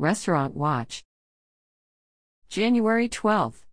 Restaurant Watch. January 12th.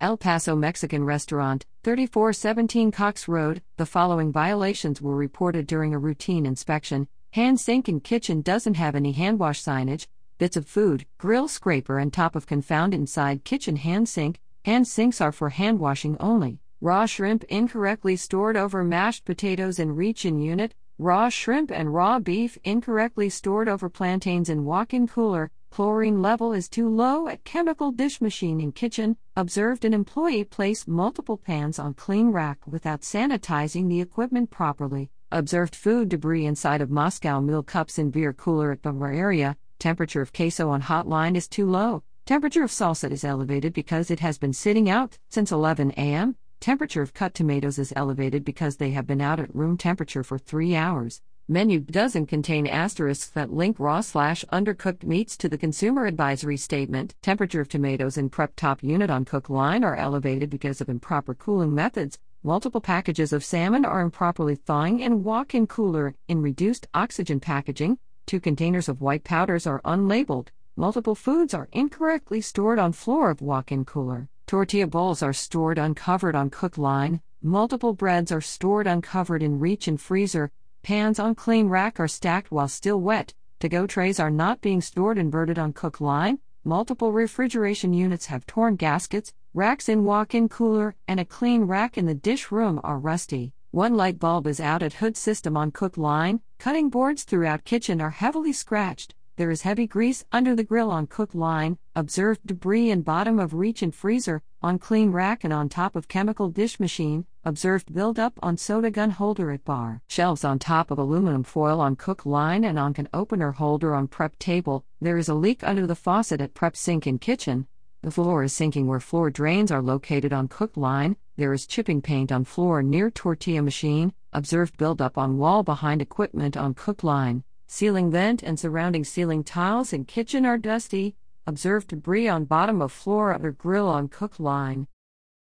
El Paso Mexican Restaurant, 3417 Cox Road. The following violations were reported during a routine inspection. Hand sink and kitchen doesn't have any hand wash signage. Bits of food, grill scraper, and top of confound inside kitchen hand sink. Hand sinks are for hand washing only. Raw shrimp incorrectly stored over mashed potatoes in reach in unit. Raw shrimp and raw beef incorrectly stored over plantains in walk in cooler. Chlorine level is too low at chemical dish machine in kitchen. Observed an employee place multiple pans on clean rack without sanitizing the equipment properly. Observed food debris inside of Moscow mule cups in beer cooler at bar area. Temperature of queso on hot line is too low. Temperature of salsa is elevated because it has been sitting out since 11 a.m. Temperature of cut tomatoes is elevated because they have been out at room temperature for 3 hours. Menu doesn't contain asterisks that link raw slash undercooked meats to the consumer advisory statement. Temperature of tomatoes in prep top unit on cook line are elevated because of improper cooling methods. Multiple packages of salmon are improperly thawing in walk in cooler in reduced oxygen packaging. Two containers of white powders are unlabeled. Multiple foods are incorrectly stored on floor of walk in cooler. Tortilla bowls are stored uncovered on cook line. Multiple breads are stored uncovered in reach and freezer. Pans on clean rack are stacked while still wet. To go trays are not being stored inverted on cook line. Multiple refrigeration units have torn gaskets. Racks in walk in cooler and a clean rack in the dish room are rusty. One light bulb is out at hood system on cook line. Cutting boards throughout kitchen are heavily scratched. There is heavy grease under the grill on cook line, observed debris in bottom of reach and freezer, on clean rack and on top of chemical dish machine, observed buildup on soda gun holder at bar, shelves on top of aluminum foil on cook line and on can opener holder on prep table. There is a leak under the faucet at prep sink in kitchen. The floor is sinking where floor drains are located on cook line. There is chipping paint on floor near tortilla machine, observed buildup on wall behind equipment on cook line. Ceiling vent and surrounding ceiling tiles in kitchen are dusty. Observed debris on bottom of floor under grill on cook line.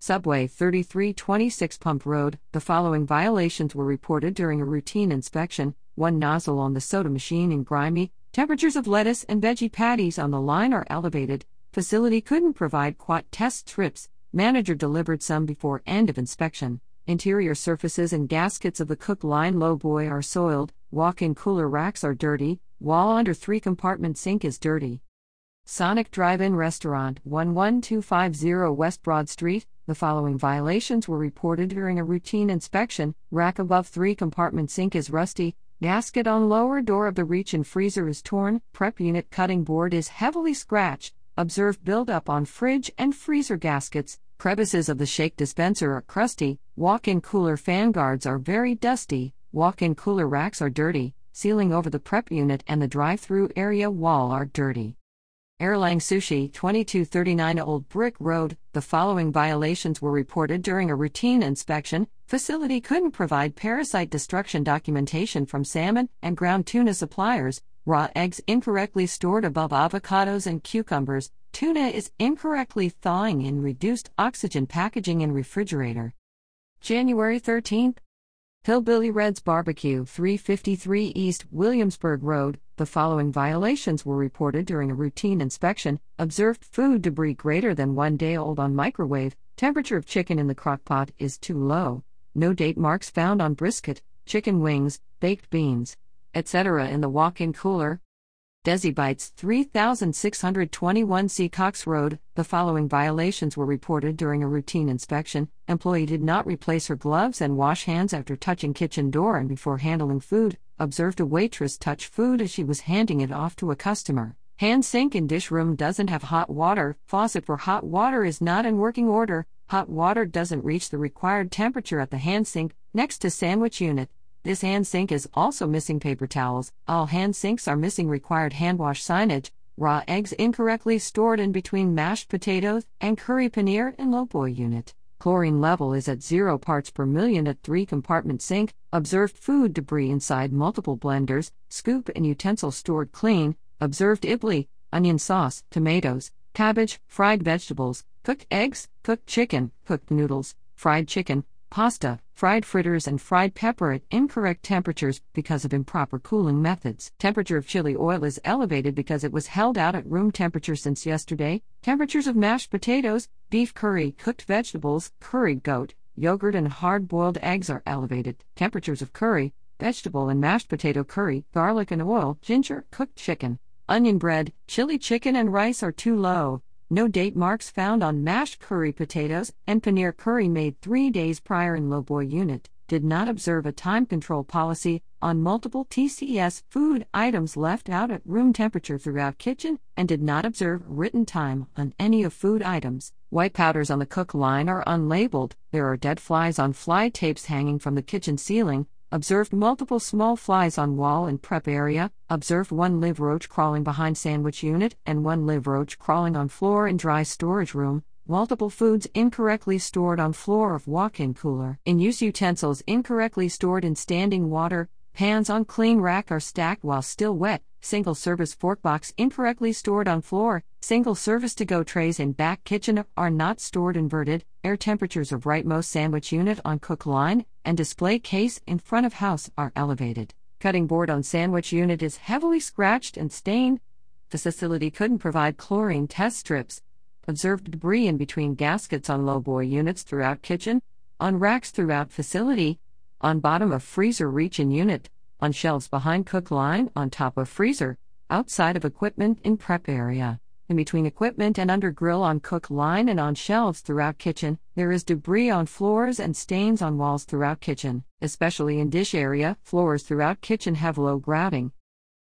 Subway 3326 Pump Road. The following violations were reported during a routine inspection. One nozzle on the soda machine in grimy. Temperatures of lettuce and veggie patties on the line are elevated. Facility couldn't provide quat test strips. Manager delivered some before end of inspection. Interior surfaces and gaskets of the cook line lowboy are soiled. Walk in cooler racks are dirty, wall under three compartment sink is dirty. Sonic Drive In Restaurant, 11250 West Broad Street. The following violations were reported during a routine inspection rack above three compartment sink is rusty, gasket on lower door of the reach and freezer is torn, prep unit cutting board is heavily scratched, observed buildup on fridge and freezer gaskets, crevices of the shake dispenser are crusty, walk in cooler fan guards are very dusty, Walk in cooler racks are dirty, ceiling over the prep unit and the drive through area wall are dirty. Erlang Sushi, 2239 Old Brick Road. The following violations were reported during a routine inspection. Facility couldn't provide parasite destruction documentation from salmon and ground tuna suppliers. Raw eggs incorrectly stored above avocados and cucumbers. Tuna is incorrectly thawing in reduced oxygen packaging in refrigerator. January 13th. Hillbilly Red's Barbecue, 353 East Williamsburg Road. The following violations were reported during a routine inspection. Observed food debris greater than one day old on microwave. Temperature of chicken in the crock pot is too low. No date marks found on brisket, chicken wings, baked beans, etc. in the walk in cooler. Desi Bites 3621 Seacox Road. The following violations were reported during a routine inspection. Employee did not replace her gloves and wash hands after touching kitchen door and before handling food. Observed a waitress touch food as she was handing it off to a customer. Hand sink in dish room doesn't have hot water. Faucet for hot water is not in working order. Hot water doesn't reach the required temperature at the hand sink next to sandwich unit. This hand sink is also missing paper towels. All hand sinks are missing required hand wash signage. Raw eggs incorrectly stored in between mashed potatoes and curry paneer in lowboy unit. Chlorine level is at 0 parts per million at 3 compartment sink. Observed food debris inside multiple blenders. Scoop and utensil stored clean. Observed ibli, onion sauce, tomatoes, cabbage, fried vegetables, cooked eggs, cooked chicken, cooked noodles, fried chicken, pasta, fried fritters, and fried pepper at incorrect temperatures because of improper cooling methods. Temperature of chili oil is elevated because it was held out at room temperature since yesterday. Temperatures of mashed potatoes, beef curry, cooked vegetables, curried goat, yogurt, and hard boiled eggs are elevated. Temperatures of curry, vegetable and mashed potato curry, garlic and oil, ginger, cooked chicken, onion bread, chili chicken, and rice are too low. No date marks found on mashed curry potatoes and paneer curry made three days prior in Lowboy unit. Did not observe a time control policy on multiple TCS food items left out at room temperature throughout kitchen and did not observe written time on any of food items. White powders on the cook line are unlabeled. There are dead flies on fly tapes hanging from the kitchen ceiling. Observed multiple small flies on wall and prep area. Observed one live roach crawling behind sandwich unit and one live roach crawling on floor in dry storage room. Multiple foods incorrectly stored on floor of walk-in cooler. In use utensils incorrectly stored in standing water. Pans on clean rack are stacked while still wet. Single service fork box incorrectly stored on floor. Single service to go trays in back kitchen are not stored inverted. Air temperatures of rightmost sandwich unit on cook line and display case in front of house are elevated. Cutting board on sandwich unit is heavily scratched and stained. The facility couldn't provide chlorine test strips. Observed debris in between gaskets on lowboy units throughout kitchen, on racks throughout facility, on bottom of freezer reach in unit, on shelves behind cook line, on top of freezer, outside of equipment in prep area. In between equipment and under grill on cook line and on shelves throughout kitchen, there is debris on floors and stains on walls throughout kitchen, especially in dish area. Floors throughout kitchen have low grouting.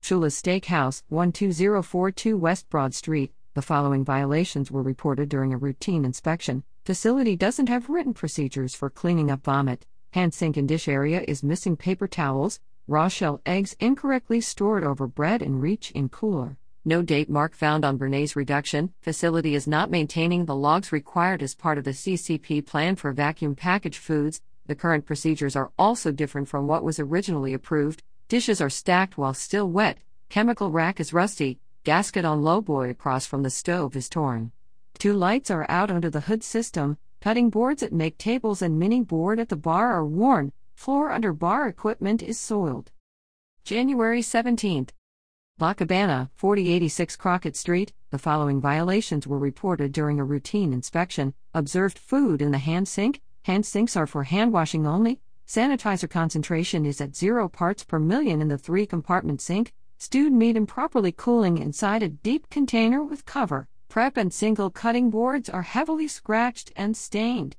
Shula's Steakhouse, 12042 West Broad Street. The following violations were reported during a routine inspection. Facility doesn't have written procedures for cleaning up vomit. Hand sink and dish area is missing paper towels, raw shell eggs incorrectly stored over bread and reach in cooler. No date mark found on Bearnaise reduction. Facility is not maintaining the logs required as part of the CCP plan for vacuum packaged foods. The current procedures are also different from what was originally approved. Dishes are stacked while still wet. Chemical rack is rusty. Gasket on lowboy across from the stove is torn. Two lights are out under the hood system. Cutting boards at make tables and mini board at the bar are worn, floor under bar equipment is soiled. January 17th. La Cabana, 4086 Crockett Street. The following violations were reported during a routine inspection. Observed food in the hand sink. Hand sinks are for hand washing only. Sanitizer concentration is at 0 parts per million in the three compartment sink. Stewed meat improperly cooling inside a deep container with cover. Prep and single cutting boards are heavily scratched and stained.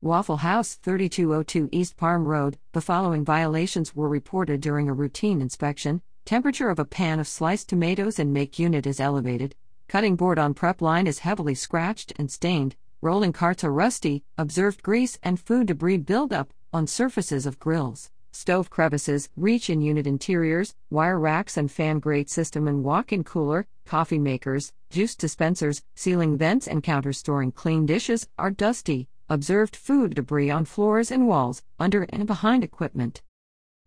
Waffle House, 3202 East Parham Road. The following violations were reported during a routine inspection. Temperature of a pan of sliced tomatoes and make unit is elevated. Cutting board on prep line is heavily scratched and stained. Rolling carts are rusty. Observed grease and food debris buildup on surfaces of grills. Stove crevices, reach in unit interiors, wire racks and fan grate system and walk in cooler, coffee makers, juice dispensers, ceiling vents, and counters storing clean dishes are dusty. Observed food debris on floors and walls, under and behind equipment.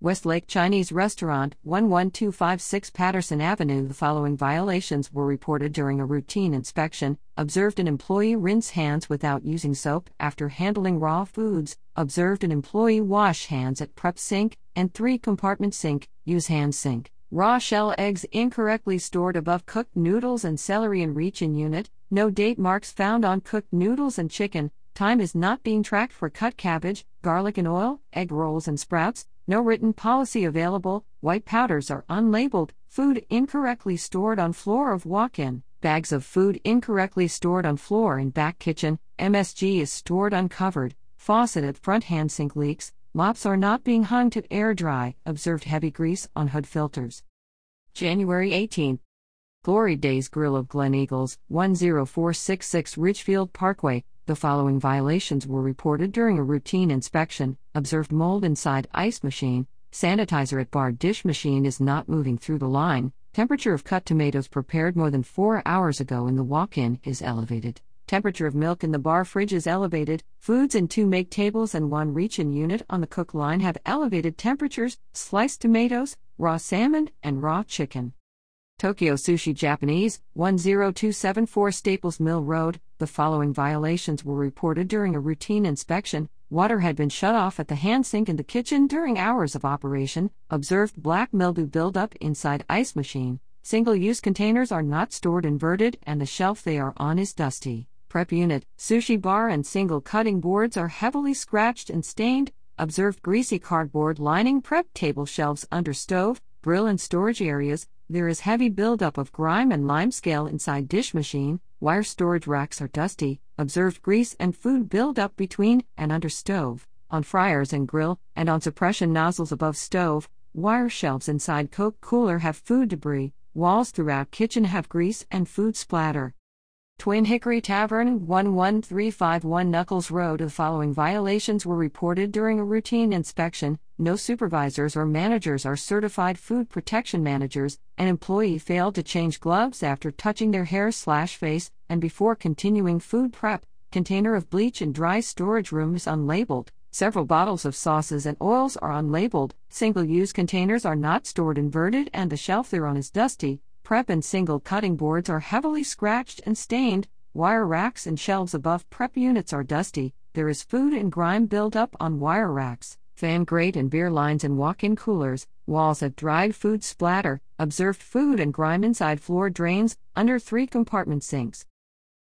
Westlake Chinese Restaurant, 11256 Patterson Avenue. The following violations were reported during a routine inspection. Observed an employee rinse hands without using soap after handling raw foods. Observed an employee wash hands at prep sink and three compartment sink, use hand sink. Raw shell eggs incorrectly stored above cooked noodles and celery in reach in unit. No date marks found on cooked noodles and chicken. Time is not being tracked for cut cabbage, garlic and oil, egg rolls and sprouts. No written policy available. White powders are unlabeled. Food incorrectly stored on floor of walk in. Bags of food incorrectly stored on floor in back kitchen. MSG is stored uncovered. Faucet at front hand sink leaks. Mops are not being hung to air dry. Observed heavy grease on hood filters. January 18th. Glory Days Grill of Glen Eagles, 10466 Ridgefield Parkway, the following violations were reported during a routine inspection observed mold inside ice machine, sanitizer at bar dish machine is not moving through the line, temperature of cut tomatoes prepared more than four hours ago in the walk in is elevated. Temperature of milk in the bar fridge is elevated. Foods in two make tables and one reach in unit on the cook line have elevated temperatures. Sliced tomatoes, raw salmon, and raw chicken. Tokyo Sushi Japanese, 10274 Staples Mill Road. The following violations were reported during a routine inspection Water had been shut off at the hand sink in the kitchen during hours of operation. Observed black mildew buildup inside ice machine. Single use containers are not stored inverted and the shelf they are on is dusty. Prep unit, sushi bar, and single cutting boards are heavily scratched and stained. Observed greasy cardboard lining prep table shelves under stove, grill, and storage areas. There is heavy buildup of grime and limescale inside dish machine. Wire storage racks are dusty. Observed grease and food buildup between and under stove, on fryers and grill, and on suppression nozzles above stove. Wire shelves inside Coke cooler have food debris. Walls throughout kitchen have grease and food splatter. Twin Hickory Tavern, 11351 Nuckols Road. The following violations were reported during a routine inspection. No supervisors or managers are certified food protection managers. An employee failed to change gloves after touching their hair slash face and before continuing food prep. Container of bleach in dry storage room is unlabeled. Several bottles of sauces and oils are unlabeled, single use containers are not stored inverted, and the shelf they're on is dusty. Prep and single cutting boards are heavily scratched and stained. Wire racks and shelves above prep units are dusty. There is food and grime buildup on wire racks, fan grate and beer lines and walk in coolers. Walls have dried food splatter. Observed food and grime inside floor drains, under three compartment sinks.